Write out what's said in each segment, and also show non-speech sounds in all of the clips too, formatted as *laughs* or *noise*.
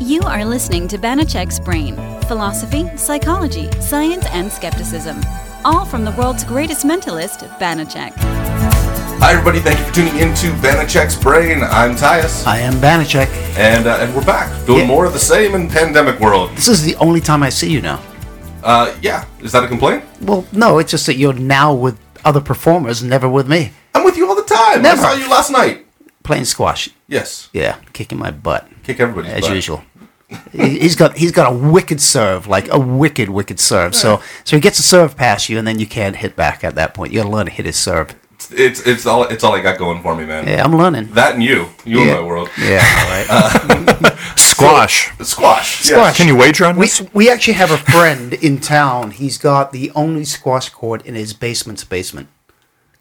You are listening to Banachek's Brain philosophy, psychology, science, and skepticism. All from the world's greatest mentalist, Banachek. Hi, everybody. Thank you for tuning in to Banachek's Brain. I'm Tyus. I am Banachek. And, uh, and we're back doing Yeah. more of the same in pandemic world. This is the only time I see you now. Uh, yeah. Is that a complaint? Well, no, it's just that you're now with other performers, never with me. I'm with you all the time. Never. I saw you last night. Playing squash. Yes. Yeah, kicking my butt. Kick everybody's as butt. usual. He- he's got he's got a wicked serve, like a wicked, wicked serve. So so he gets a serve past you, and then you can't hit back at that point. You got to learn to hit his serve. It's it's all it's all I got going for me, man. Yeah, I'm learning. That and you. You yeah. in my world. Yeah, all right. *laughs* Uh, *laughs* squash. *laughs* Squash. Squash. Can you wager on we this? we actually have a friend in town. He's got the only squash court in his basement's basement.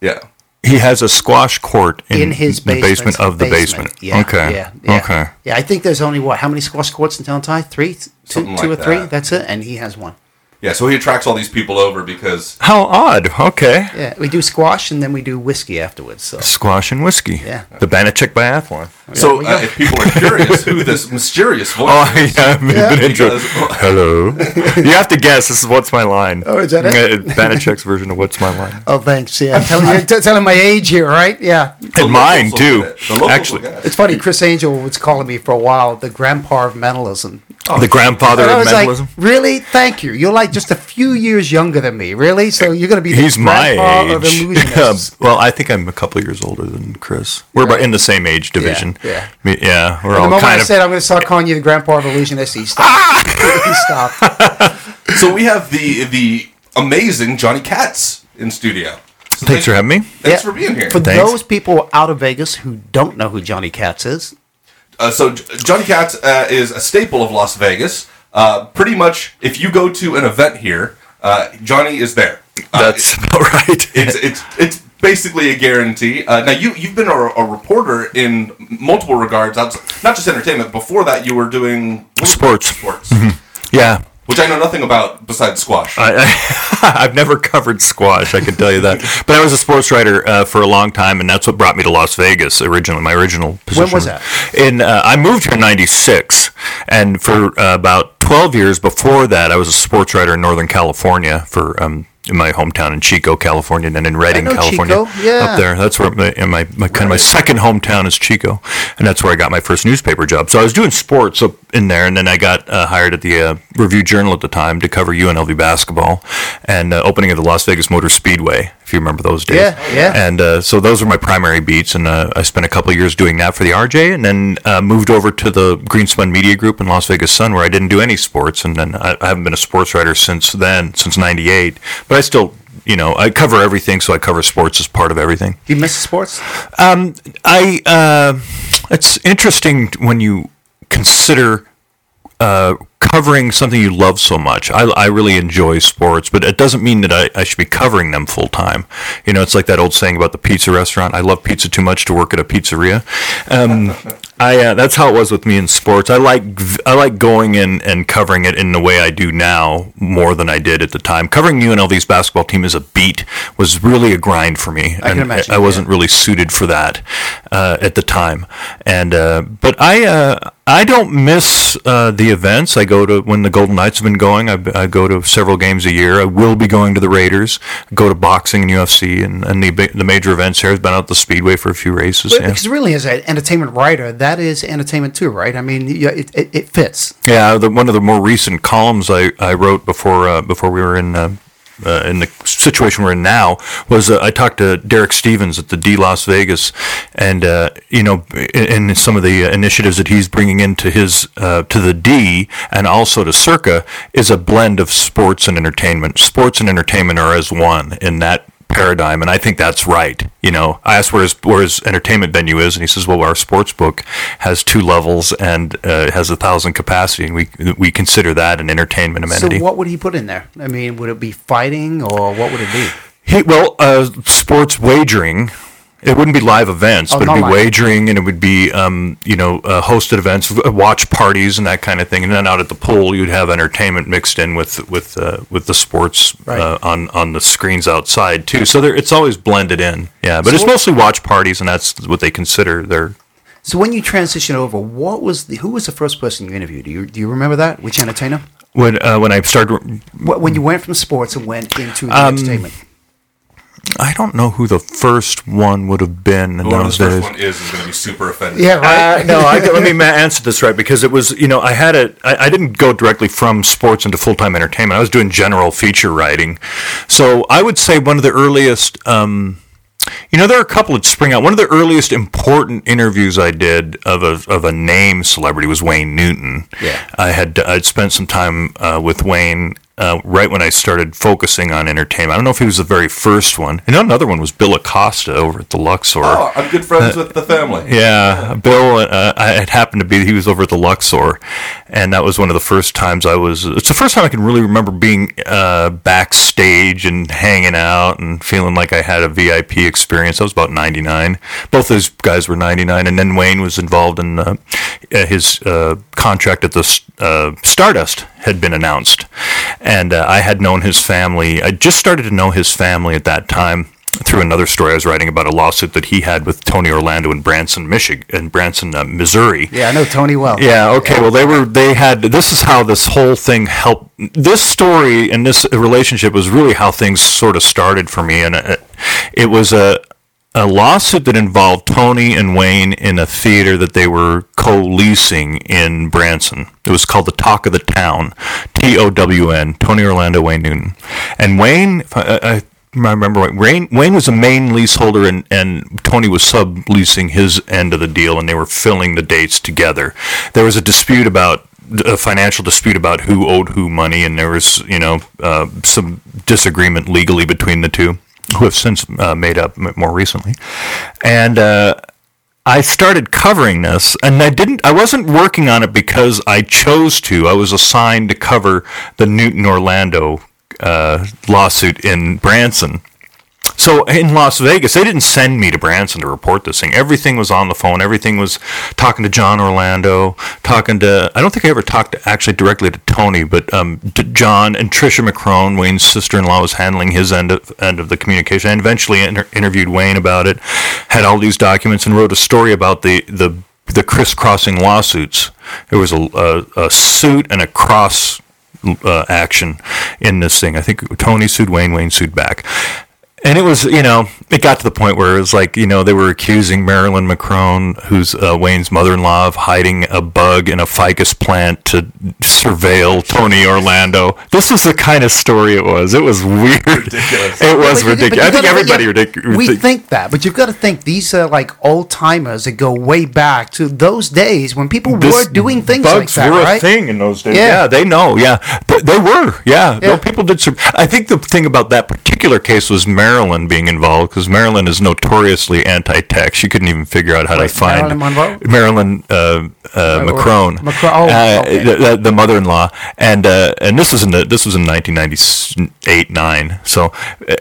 Yeah. He has a squash court in, in his the basement, basement of the basement. Yeah, okay. Yeah, yeah. Okay. Yeah, I think there's only what? How many squash courts in town, Ty? Three, Two- Something two like or three. That's it, and he has one. Yeah. So he attracts all these people over because How odd. Okay. Yeah, we do squash and then we do whiskey afterwards. So Squash and whiskey. Yeah. The Banachek Biathlon. So uh, if people are curious who this *laughs* mysterious voice Oh, is, yeah. I've been intro. because- Hello. you have to guess. This is what's my line. Oh, is that it? Yeah, Banachek's version of what's my line. *laughs* Oh, thanks. Yeah, I'm telling you, t- telling my age here, right? Yeah. And mine locals will too. get it. The locals Actually, get it. It's funny. Criss Angel was calling me for a while the grandpa of mentalism. Oh. the grandfather And I of was mentalism. like, really? Thank you. You're like just a few years younger than me, really? So you're going to be the He's my grandpa of age. *laughs* well, I think I'm a couple years older than Chris. We're about in the same age division. yeah. Me- yeah. We're the all moment kind I of. said I'm going to start calling you the grandpa of illusionists, he stopped. *laughs* he stopped. So we have the the amazing Johnny Kats in studio. So Thanks for having me. Thanks Yeah. for being here. For Thanks. those people out of Vegas who don't know who Johnny Kats is, Uh, so J- Johnny Kats uh, is a staple of Las Vegas. Uh, pretty much, if you go to an event here, uh, Johnny is there. Uh, That's about *laughs* right. it's it's it's basically a guarantee. Uh, now you you've been a, a reporter in multiple regards, not just entertainment. Before that, you were doing Sports. sports, yeah. Which I know nothing about besides squash. I, I, *laughs* I've never covered squash, I can tell you that. But I was a sports writer uh, for a long time, and that's what brought me to Las Vegas originally. My original position. When was that? In uh, I moved here in '96, and for uh, about 12 years before that, I was a sports writer in Northern California for. Um, in my hometown in Chico, California, and then in Redding, California, Chico, yeah. up there. That's where my, in my, my kind of my second hometown is Chico, and that's where I got my first newspaper job. So I was doing sports up in there, and then I got uh, hired at the uh, Review Journal at the time to cover UNLV basketball and uh, opening of the Las Vegas Motor Speedway, if you remember those days. Yeah, yeah. And uh, so those were my primary beats, and uh, I spent a couple of years doing that for the RJ, and then uh, moved over to the Greenspun Media Group in Las Vegas Sun, where I didn't do any sports, and then I, I haven't been a sports writer since then, since '98. But I still, you know, I cover everything, so I cover sports as part of everything. do you miss sports? I uh, it's interesting when you consider uh, covering something you love so much. I, I really enjoy sports, but it doesn't mean that I, I should be covering them full time. You know, it's like that old saying about the pizza restaurant. I love pizza too much to work at a pizzeria. Um, *laughs* I uh, that's how it was with me in sports. I like I like going in and covering it in the way I do now more than I did at the time. Covering UNLV's basketball team as a beat was really a grind for me. I can imagine, I wasn't really suited for that uh, at the time. And uh, but I uh, I don't miss uh, the events. I go to when the Golden Knights have been going. I, I go to several games a year. I will be going to the Raiders. I Go to boxing and UFC and, and the the major events here. I've been out the Speedway for a few races. But yeah. Because really, as an entertainment writer, that is entertainment too, right? I mean, it, it, it fits. Yeah, the, one of the more recent columns I, I wrote before uh, before we were in uh, uh, in the situation we're in now was uh, I talked to Derek Stevens at the D Las Vegas, and uh, you know, in, in some of the initiatives that he's bringing into his uh, to the D and also to Circa is a blend of sports and entertainment. Sports and entertainment are as one in that paradigm, and I think that's right. You know, I asked where his where his entertainment venue is, and he says, "Well, our sports book has two levels and uh, has a thousand capacity, and we we consider that an entertainment amenity." So, what would he put in there? I mean, would it be fighting or what would it be? He, well, uh, sports wagering. It wouldn't be live events, Oh, but it'd be live. wagering, and it would be, um, you know, uh, hosted events, watch parties, and that kind of thing. And then out at the pool, you'd have entertainment mixed in with with uh, with the sports Right. uh, on on the screens outside too. So there, it's always blended in. Yeah, but it's mostly watch parties, and that's what they consider their So when you transitioned over, what was the, who was the first person you interviewed? Do you, do you remember that? Which entertainer? When uh, when I started, Wh- When you went from sports and went into Um, entertainment. I don't know who the first one would have been in Whoever those this first one is is going to be super offended. Yeah, right. Uh, no, I, let me answer this right because it was, you know, I had a, I, I didn't go directly from sports into full time entertainment. I was doing general feature writing. So I would say one of the earliest, um, you know, there are a couple that spring out. One of the earliest important interviews I did of a, of a name celebrity was Wayne Newton. Yeah. I had I'd spent some time uh, with Wayne uh, right when I started focusing on entertainment. I don't know if he was the very first one. And another one was Bill Acosta over at the Luxor. Oh, I'm good friends with the family. Yeah, Bill. Uh, I it happened to be he was over at the Luxor, and that was one of the first times I was. It's the first time I can really remember being uh, backstage and hanging out and feeling like I had a VIP experience. That was about '99. Both those guys were '99, and then Wayne was involved in uh, uh, his uh, contract at the uh, Stardust had been announced, and uh, I had known his family. I just started to know his family at that time through another story I was writing about a lawsuit that he had with Tony Orlando in Branson, Michigan, in Branson, uh, Missouri. Yeah, I know Tony well. Yeah. Okay. Well, they were. They had. This is how this whole thing helped. This story and this relationship was really how things sort of started for me, and it, it was a a lawsuit that involved Tony and Wayne in a theater that they were co-leasing in Branson. It was called the Talk of the Town, T O W N, Tony Orlando Wayne Newton, and Wayne. if I, I, remember Wayne, Wayne was a main leaseholder and, and Tony was subleasing his end of the deal and they were filling the dates together. There was a dispute about a financial dispute about who owed who money and there was, you know, uh, some disagreement legally between the two who have since uh, made up more recently. And uh, I started covering this, and I didn't. I wasn't working on it because I chose to. I was assigned to cover the Newton Orlando uh, lawsuit in Branson. So in Las Vegas, they didn't send me to Branson to report this thing. Everything was on the phone. Everything was talking to John Orlando, talking to. I don't think I ever talked to, actually directly to Tony, but um, to John and Trisha McCrone, Wayne's sister-in-law, was handling his end of end of the communication. And eventually inter- interviewed Wayne about it, had all these documents, and wrote a story about the the the crisscrossing lawsuits. There was a, a, a suit and a cross uh, action in this thing. I think Tony sued Wayne, Wayne sued back. And it was, you know, it got to the point where it was like, you know, they were accusing Marilyn McCrone, who's uh, Wayne's mother-in-law, of hiding a bug in a ficus plant to surveil Tony Orlando. This was the kind of story it was. It was weird. Ridiculous. It was But you- but ridiculous. you I think gotta- everybody yeah, ridiculous. We think that, but you've got to think these are like old timers that go way back to those days when people were doing things like bugs that, were right? a thing in those days. Yeah. Yeah, they know. Yeah, Th- they were. Yeah, Yeah. no people did. Sur- I think the thing about that particular case was Marilyn being involved because Marilyn is notoriously anti-tech. She couldn't even figure out how Wait, to find Marilyn? Marilyn uh, uh, McCrone- oh, okay. the, the, the mother-in-law, and uh, and this was in the this was in 1998 nine. So,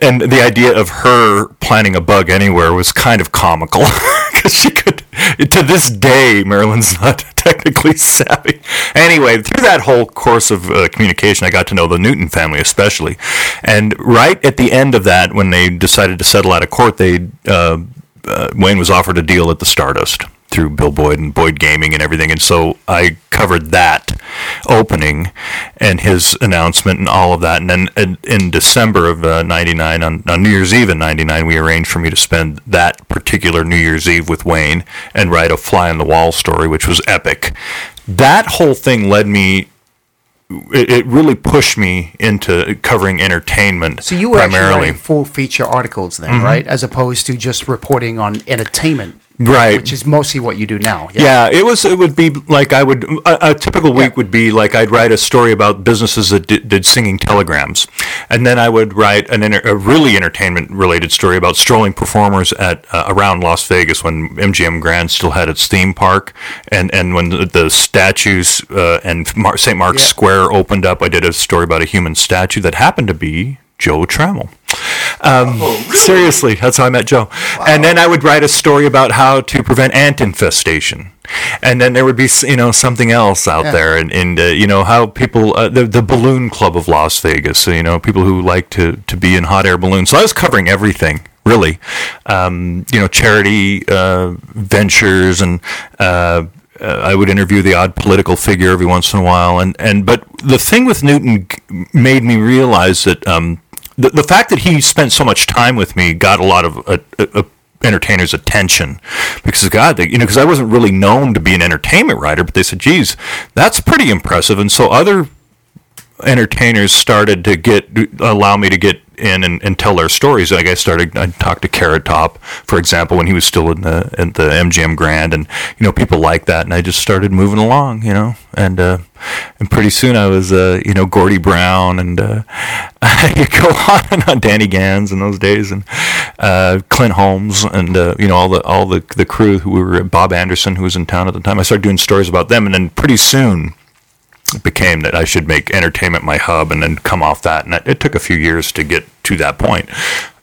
and the idea of her planning a bug anywhere was kind of comical *laughs* because she could. To this day, Marilyn's *laughs* not technically savvy. Anyway, through that whole course of uh, communication, I got to know the Newton family especially, and right at the end of that, when they decided to settle out of court, they uh, uh, Wayne was offered a deal at the Stardust through Bill Boyd and Boyd Gaming and everything, and so I covered that opening and his announcement and all of that. And then in, in December of uh, '99, on, on New Year's Eve in '99, we arranged for me to spend that particular New Year's Eve with Wayne and write a fly on the wall story, which was epic. That whole thing led me. It, it really pushed me into covering entertainment So you were actually primarily. writing full feature articles then, mm-hmm. right? As opposed to just reporting on entertainment, Right. Which is mostly what you do now. Yeah, it was. It would be like I would. A, a typical week Yeah. would be like I'd write a story about businesses that did, did singing telegrams, and then I would write an enter, a really entertainment related story about strolling performers at uh, around Las Vegas when MGM Grand still had its theme park, and and when the, the statues uh, and Mar- St. Mark's Yeah. Square opened up, I did a story about a human statue that happened to be Joe Trammell. Um, Seriously, that's how I met Joe. And then I would write a story about how to prevent ant infestation. And then there would be, you know, something else out Yeah. there, and, and uh, you know how people, uh, the the balloon club of Las Vegas, so, you know, people who like to to be in hot air balloons. So I was covering everything really. Um, you know, charity uh, ventures, and uh, uh, I would interview the odd political figure every once in a while. And, and but the thing with Newton made me realize that um, the, the fact that he spent so much time with me got a lot of uh, uh, entertainers' attention because God, they, you know, because I wasn't really known to be an entertainment writer, but they said, "Geez, that's pretty impressive." And so other entertainers started to get allow me to get in and, and tell their stories. Like I started, I talked to Carrot Top, for example, when he was still in the in the MGM Grand, and you know people like that, and I just started moving along, you know, and uh, and pretty soon I was, uh, you know, Gordie Brown, and uh, *laughs* I could go on and on, Danny Gans in those days, and uh, Clint Holmes, and uh, you know all the all the the crew who were Bob Anderson, who was in town at the time. I started doing stories about them, and then pretty soon became that I should make entertainment my hub and then come off that. And it took a few years to get to that point.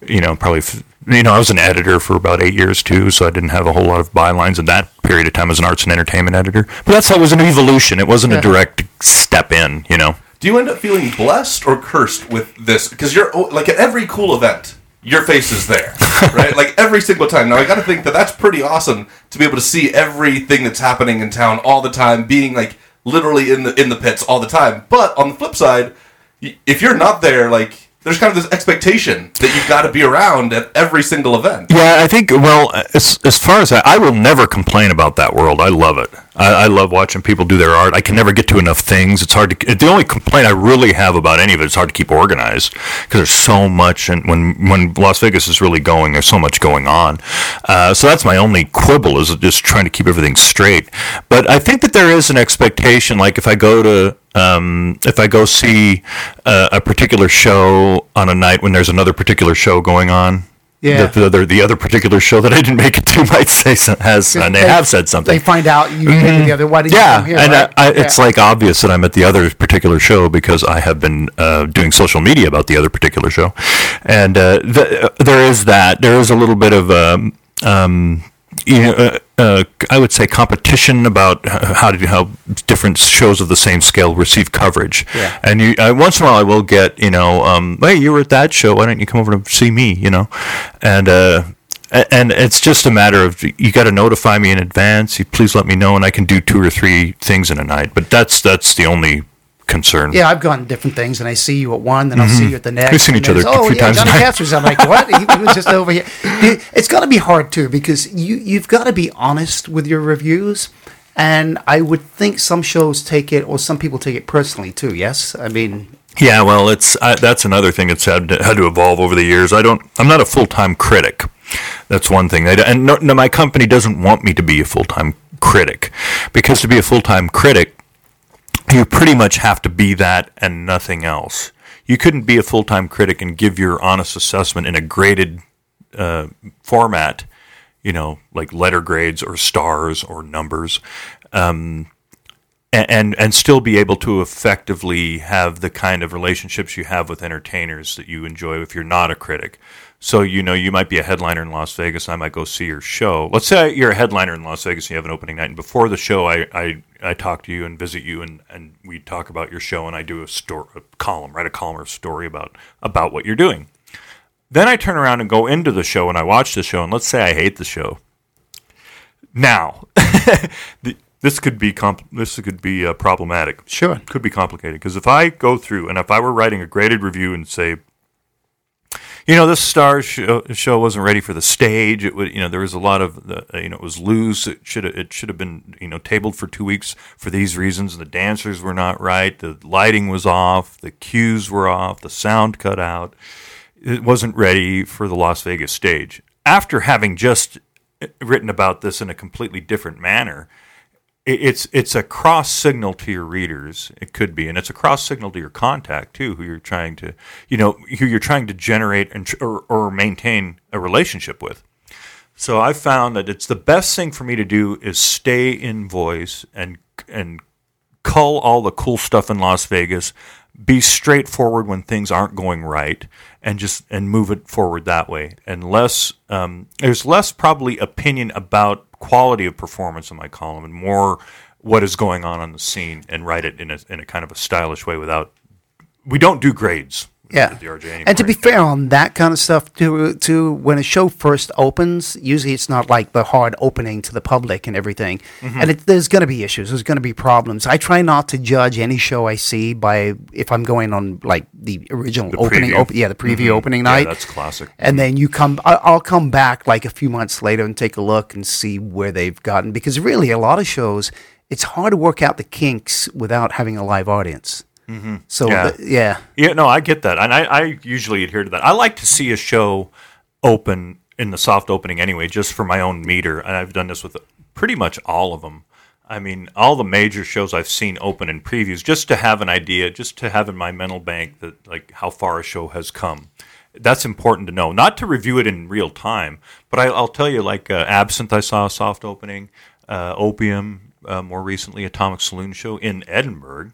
You know, probably, you know, I was an editor for about eight years too, so I didn't have a whole lot of bylines in that period of time as an arts and entertainment editor. But that's how it was an evolution. It wasn't a uh-huh. direct step in, you know. Do you end up feeling blessed or cursed with this? Because you're oh, like at every cool event, your face is there, *laughs* right? like every single time. Now I got to think that that's pretty awesome to be able to see everything that's happening in town all the time, being like literally in the in the pits all the time. But on the flip side, if you're not there, like there's kind of this expectation that you've got to be around at every single event. Yeah, I think. Well, as as far as I, I will never complain about that world. I love it. I, I love watching people do their art. I can never get to enough things. It's hard to. The only complaint I really have about any of it is hard to keep organized because there's so much, and when when Las Vegas is really going, there's so much going on. Uh, so that's my only quibble is just trying to keep everything straight. But I think that there is an expectation. Like if I go to um, if I go see a particular show on a night when there's another particular show going on, Yeah. the, the other the other particular show that I didn't make it to *laughs* might say some, has and they, have said something. They find out you to the other. Why did you yeah, come here? and right? I, I, it's like obvious that I'm at the other particular show because I have been uh, doing social media about the other particular show, and uh, th- there is that. There is a little bit of um, um, you know, uh, uh, I would say competition about how to how different shows of the same scale receive coverage. Yeah. And you, uh, once in a while, I will get you know, um, hey, you were at that show. Why don't you come over to see me? You know, and. Uh, and it's just a matter of you got to notify me in advance. You please let me know, and I can do two or three things in a night. But that's that's the only concern. Yeah, I've gone to different things, and I see you at one, then I'll see mm-hmm. you at the next. We've seen each other then, oh, a oh, few yeah, times Johnny now." Caster's. I'm like, what? He, he was just over here. It- It's got to be hard too because you you've got to be honest with your reviews, and I would think some shows take it, or some people take it personally too. Yes, I mean, Yeah, well, it's I, that's another thing that's had to, had to evolve over the years. I don't. I'm not a full time critic. That's one thing. And no, no, my company doesn't want me to be a full time critic because to be a full time critic, you pretty much have to be that and nothing else. You couldn't be a full time critic and give your honest assessment in a graded uh, format, you know, like letter grades or stars or numbers. Um, a- and and still be able to effectively have the kind of relationships you have with entertainers that you enjoy if you're not a critic. So you know you might be a headliner in Las Vegas. I might go see your show. Let's say you're a headliner in Las Vegas. and You have an opening night, and before the show, I I, I talk to you and visit you, and, and we talk about your show, and I do a story, a column, write a column or a story about about what you're doing. Then I turn around and go into the show, and I watch the show, and let's say I hate the show. Now, *laughs* the, this could be compl- this could be uh, problematic. Sure. could be complicated because if I go through and if I were writing a graded review and say, you know, this star show, uh, show wasn't ready for the stage. It would, you know, there was a lot of, the, uh, you know, it was loose. It should have, it should have been, you know, tabled for two weeks for these reasons. The dancers were not right. The lighting was off. The cues were off. The sound cut out. It wasn't ready for the Las Vegas stage. After having just uh, written about this in a completely different manner, it's it's a cross signal to your readers. It could be, and it's a cross signal to your contact too, who you're trying to, you know, who you're trying to generate and or, or maintain a relationship with. So I've found that it's the best thing for me to do is stay in voice and and cull all the cool stuff in Las Vegas, be straightforward when things aren't going right, and just and move it forward that way. And less um, there's less probably opinion about quality of performance in my column, and more what is going on on the scene, and write it in a in a kind of a stylish way without. We don't do grades. Yeah, at the RJ and to be fair on that kind of stuff, too, too, when a show first opens, usually it's not like the hard opening to the public and everything, Mm-hmm. and it, there's going to be issues. There's going to be problems. I try not to judge any show I see by if I'm going on like the original The opening, op- yeah, the preview opening Mm-hmm. Yeah, night. that's classic. And then you come, I- I'll come back like a few months later and take a look and see where they've gotten because really a lot of shows, it's hard to work out the kinks without having a live audience. Mm-hmm. So Yeah. yeah. Yeah, no, I get that, and I, I usually adhere to that. I like to see a show open in the soft opening anyway, just for my own meter, and I've done this with pretty much all of them. I mean, all the major shows I've seen open in previews, just to have an idea, just to have in my mental bank that like how far a show has come. That's important to know, not to review it in real time, but I, I'll tell you, like uh, Absinthe, I saw a soft opening, uh, Opium, uh, more recently, Atomic Saloon Show in Edinburgh.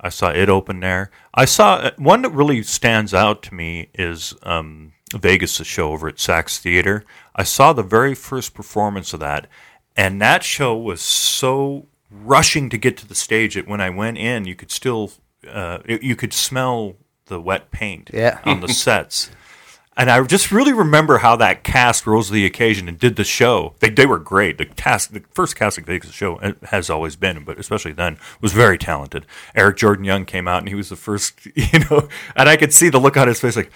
I saw it open there. I saw uh, one that really stands out to me is um, Vegas' show over at Saxe Theater. I saw the very first performance of that, and that show was so rushing to get to the stage that when I went in, you could still uh, you you could smell the wet paint Yeah. on the *laughs* sets. And I just really remember how that cast rose to the occasion and did the show. They, they were great. The cast, the first casting Vegas show uh, has always been, but especially then was very talented. Eric Jordan Young came out and he was the first, *laughs* you know, and I could see the look on his face like,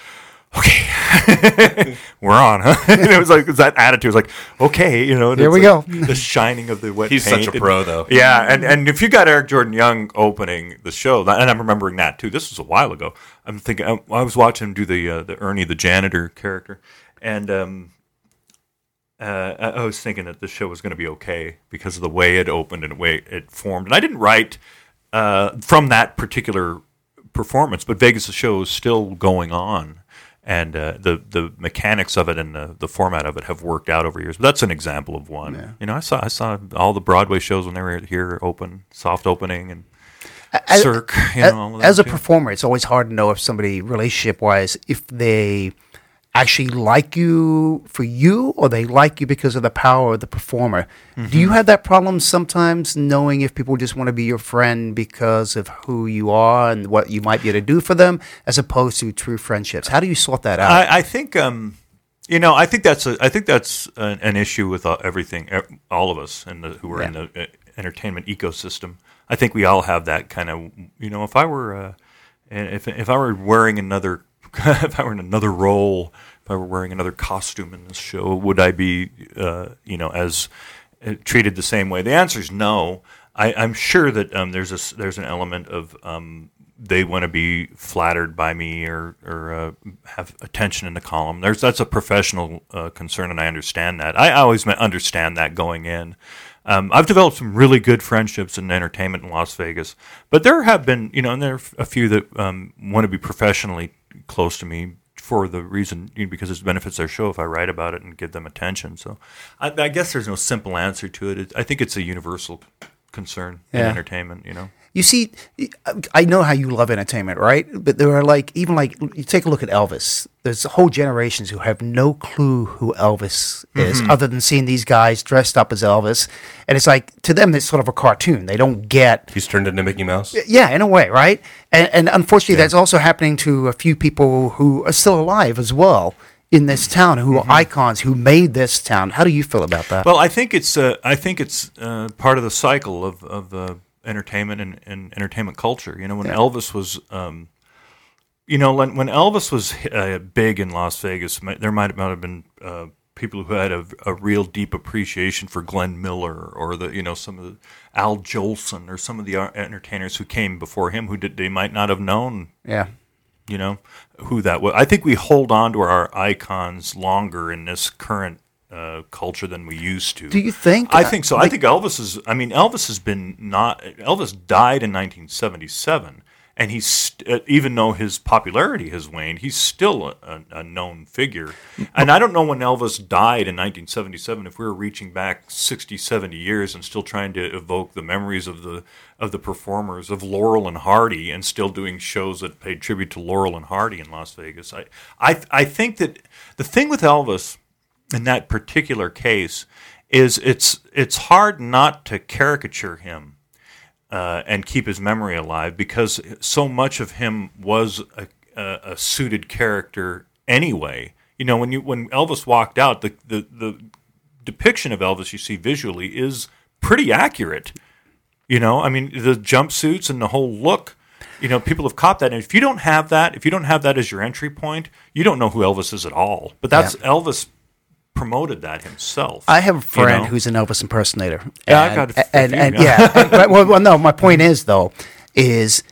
okay, *laughs* we're on, huh? and *laughs* it was like it was that attitude was like, okay, you know. and Here we like go. The shining of the wet. He's such a pro, though. Yeah, and and if you got Eric Jordan Young opening the show, and I'm remembering that too. This was a while ago. I'm thinking I, I was watching him do the uh, the Ernie the janitor character, and um, uh, I, I was thinking that the show was going to be okay because of the way it opened and the way it formed. And I didn't write uh, from that particular performance, but Vegas the show is still going on. And uh, the the mechanics of it and the, the format of it have worked out over years. But that's an example of one. You know, I saw I saw all the Broadway shows when they were here open, soft opening, and As- Cirque. You know, of as a too. performer, it's always hard to know if somebody relationship wise if they actually like you for you or they like you because of the power of the performer. Do Mm-hmm. you have that problem sometimes knowing if people just want to be your friend because of who you are and what you might be able to do for them as opposed to true friendships? How do you sort that out? I, I think um, you know, I think that's a, I think that's an, an issue with uh, everything, all of us, and who are in the uh, entertainment ecosystem. I think we all have that kind of, you know, if I were, uh, if if I were wearing another, *laughs* if I were in another role, if I were wearing another costume in this show, would I be, uh, you know, as uh, treated the same way? The answer is no. I, I'm sure that um, there's a there's an element of um, they want to be flattered by me or or uh, have attention in the column. There's that's a professional uh, concern, and I understand that. I always understand that going in. Um, I've developed some really good friendships in entertainment in Las Vegas, but there have been, you know, and there are a few that um, want to be professionally close to me for the reason because it benefits their show if I write about it and give them attention. So I, I guess there's no simple answer to it. it. I think it's a universal concern in entertainment. You know. You see, I know how you love entertainment, right? But there are like even like you take a look at Elvis. There's whole generations who have no clue who Elvis is, other than seeing these guys dressed up as Elvis, and it's like to them it's sort of a cartoon. They don't get, He's turned into Mickey Mouse. yeah, in a way, right? And, and unfortunately, that's also happening to a few people who are still alive as well in this town, who are icons, who made this town. How do you feel about that? Well, I think it's uh, I think it's uh, part of the cycle of of uh, entertainment and, and entertainment culture. You know, when Elvis was, um, you know, when, when Elvis was uh, big in Las Vegas, there might might have been uh, people who had a, a real deep appreciation for Glenn Miller or the you know some of the Al Jolson or some of the uh, entertainers who came before him who did they might not have known yeah, you know who that was. I think we hold on to our icons longer in this current uh, culture than we used to. Do you think? I think so. I think Elvis is. I mean, Elvis has been not. Elvis died in 1977, and he's st- uh, even though his popularity has waned, he's still a, a, a known figure. And I don't know when Elvis died in 1977 if we were reaching back 60, 70 years and still trying to evoke the memories of the of the performers of Laurel and Hardy and still doing shows that paid tribute to Laurel and Hardy in Las Vegas. I I I think that the thing with Elvis in that particular case is it's it's hard not to caricature him uh, and keep his memory alive because so much of him was a, a, a suited character anyway. You know, when you when Elvis walked out, the, the the depiction of Elvis you see visually is pretty accurate. You know, I mean, the jumpsuits and the whole look. You know, people have caught that, and if you don't have that, if you don't have that as your entry point, you don't know who Elvis is at all. But that's Elvis promoted that himself. I have a friend know? who's an Elvis impersonator. Yeah, I've got a and, few, *laughs* and, yeah. and- well, well, no. My point is though, is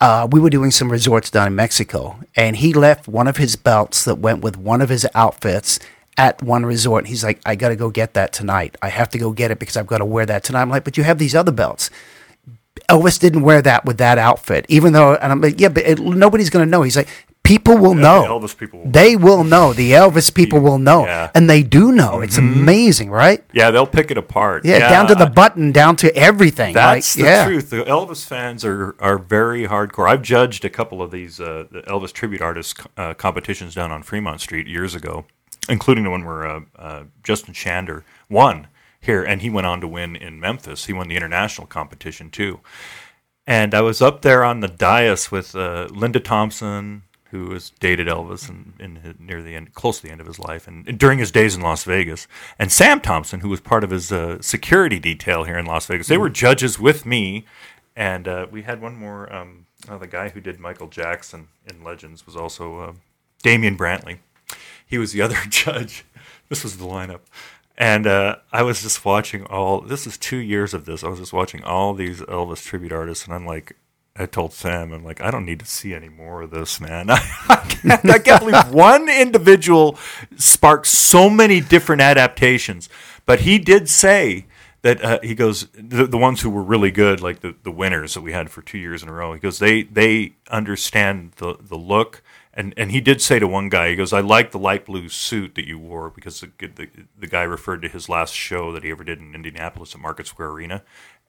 uh, we were doing some resorts down in Mexico, and he left one of his belts that went with one of his outfits at one resort. And he's like, "I got to go get that tonight. I have to go get it because I've got to wear that tonight." I'm like, "But you have these other belts." Elvis didn't wear that with that outfit, even though, and I'm like, yeah, but it, nobody's going to know. He's like, people will know. the Elvis people will They will know. The Elvis people will know, Yeah. and they do know. It's amazing, right? Yeah, they'll pick it apart. Yeah, down to the button, down to everything. That's like, the yeah. truth. The Elvis fans are, are very hardcore. I've judged a couple of these uh, the Elvis tribute artist uh, competitions down on Fremont Street years ago, including the one where uh, uh, Justin Shandor won here, and he went on to win in Memphis. He won the international competition too. And I was up there on the dais with uh, Linda Thompson, who has dated Elvis in, in his, near the end, close to the end of his life, and, and during his days in Las Vegas, and Sam Thompson, who was part of his uh, security detail here in Las Vegas. They were judges with me, and uh, we had one more. Um, oh, the guy who did Michael Jackson in Legends was also uh, Damian Brantley. He was the *laughs* other judge. This was the lineup. And uh, I was just watching all. This is two years of this. I was just watching all these Elvis tribute artists, and I'm like, I told Sam, I'm like, I don't need to see any more of this, man. *laughs* I, can't, I can't believe one individual sparked so many different adaptations. But he did say that uh, he goes the, the ones who were really good, like the, the winners that we had for two years in a row. He goes, they they understand the the look. And, and he did say to one guy, he goes, I like the light blue suit that you wore because the, the, the guy referred to his last show that he ever did in Indianapolis at Market Square Arena.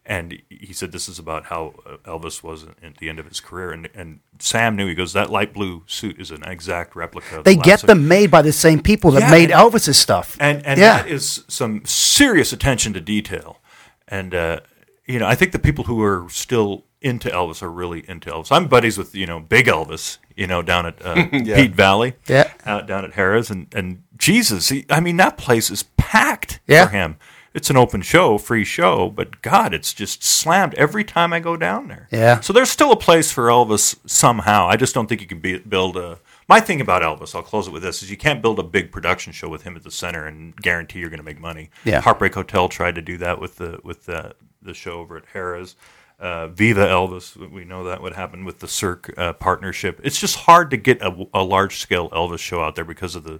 And he said, This is about how uh, Elvis was at the end of his career. And, and Sam knew, he goes, That light blue suit is an exact replica of They the get last- them made by the same people that Yeah, made and- Elvis's stuff. and and yeah, that is some serious attention to detail. And uh, you know, I think the people who are still into Elvis are really into Elvis. I'm buddies with you know Big Elvis, you know, down at uh, *laughs* Pete Vallee, Yeah. out down at Harrah's, and and Jesus, he, I mean that place is packed Yeah. for him. It's an open show, free show, but God, it's just slammed every time I go down there. Yeah. So there's still a place for Elvis somehow. I just don't think you can be, build a. My thing about Elvis, I'll close it with this: is you can't build a big production show with him at the center and guarantee you're going to make money. Yeah. Heartbreak Hotel tried to do that with the with the the show over at Harrah's. Uh, Viva Elvis, we know that would happen with the Cirque uh, partnership. It's just hard to get a, a large scale Elvis show out there because of the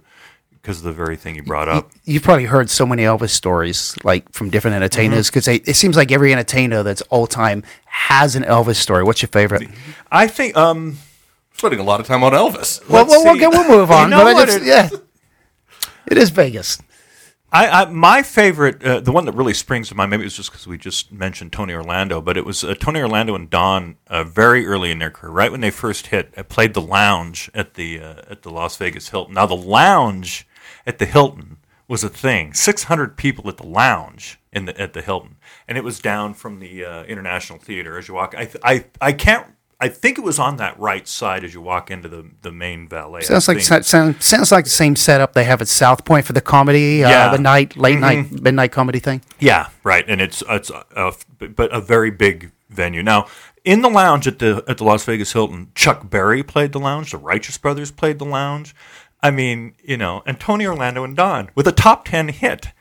because of the very thing you brought up. you've probably heard so many Elvis stories, like from different Mm-hmm. entertainers, because it seems like every entertainer that's all time has an Elvis story. What's your favorite? I think um, Spending a lot of time on Elvis. Well, Let's well, we'll, we'll move on. You know but just, it- yeah, it is Vegas. I, I my favorite, uh, the one that really springs to mind, maybe it was just because we just mentioned Tony Orlando, but it was uh, Tony Orlando and Dawn uh, very early in their career, right when they first hit, uh, played the lounge at the uh, at the Las Vegas Hilton. Now the lounge at the Hilton was a thing. Six hundred people at the lounge in the at the Hilton, and it was down from the uh, International Theater as you walk. I I I can't. I think it was on that right side as you walk into the, the main valet. Sounds like sound, sounds like the same setup they have at South Point for the comedy, uh, Yeah. Mm-hmm. the night, late night, midnight comedy thing. Yeah, right, and it's it's a, a, but a very big venue. Now, in the lounge at the at the Las Vegas Hilton, Chuck Berry played the lounge. The Righteous Brothers played the lounge. I mean, you know, and Tony Orlando and Dawn with a top ten hit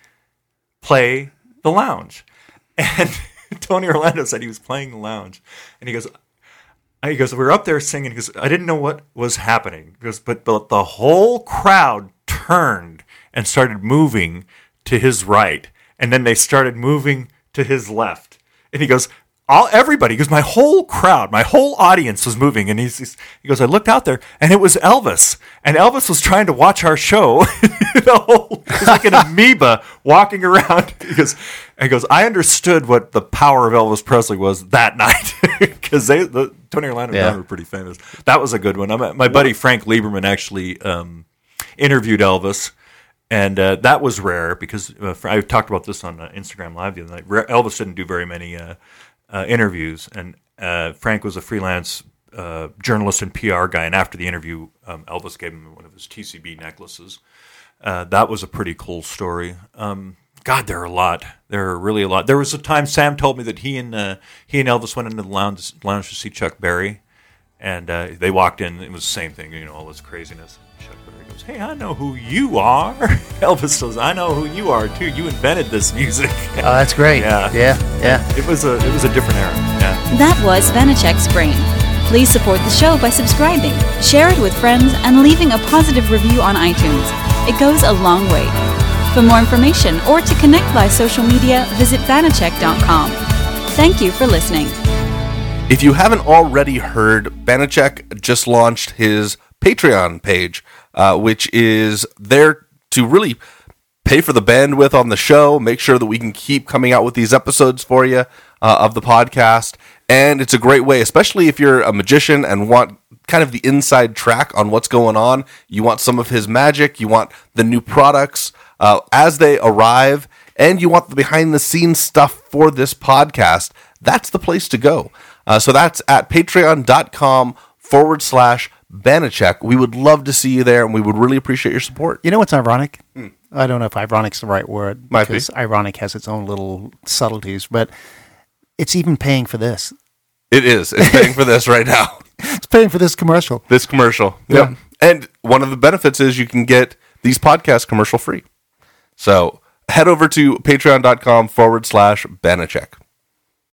play the lounge, *laughs* and Tony Orlando said he was playing the lounge, and he goes. He goes, we were up there singing. He goes, I didn't know what was happening. He goes, but, but the whole crowd turned and started moving to his right, and then they started moving to his left. And he goes, all everybody, he goes, my whole crowd, my whole audience was moving. And he's, he's he goes, I looked out there, and it was Elvis, and Elvis was trying to watch our show. *laughs* the whole, it was like an *laughs* amoeba walking around. He goes, he goes, I understood what the power of Elvis Presley was that *laughs* night because they, the Tony Orlando and Yeah. Dawn were pretty famous. That was a good one. I'm, my buddy Frank Lieberman actually um, interviewed Elvis, and uh, that was rare because uh, I talked about this on uh, Instagram Live the other night. Elvis didn't do very many uh, uh, interviews, and uh, Frank was a freelance uh, journalist and PR guy, and after the interview, um, Elvis gave him one of his TCB necklaces. Uh, that was a pretty cool story. Um, God, there are a lot. There are really a lot. There was a time Sam told me that he and uh, he and Elvis went into the lounge, lounge to see Chuck Berry, and uh, they walked in. It was the same thing, you know, all this craziness. Chuck Berry goes, "Hey, I know who you are." *laughs* Elvis says, "I know who you are too. You invented this music." *laughs* Oh, that's great. Yeah. yeah, yeah. it was a it was a different era. Yeah. That was Banachek's Brain. Please support the show by subscribing, share it with friends, and leaving a positive review on iTunes. It goes a long way. For more information or to connect via social media, visit Banachek.com. Thank you for listening. If you haven't already heard, Banachek just launched his Patreon page, uh, which is there to really pay for the bandwidth on the show, make sure that we can keep coming out with these episodes for you uh, of the podcast. And it's a great way, especially if you're a magician and want kind of the inside track on what's going on. You want some of his magic, you want the new products uh, as they arrive, and you want the behind the scenes stuff for this podcast. That's the place to go. Uh, so that's at patreon.com forward slash Banachek. We would love to see you there, and we would really appreciate your support. You know what's ironic? I don't know if ironic's the right word. Hmm. Might be. ironic has its own little subtleties, but it's even paying for this. It is. It's paying for this right now. *laughs* It's paying for this commercial. This commercial. Yeah. And one of the benefits is you can get these podcasts commercial free. So head over to patreon.com forward slash Banachek.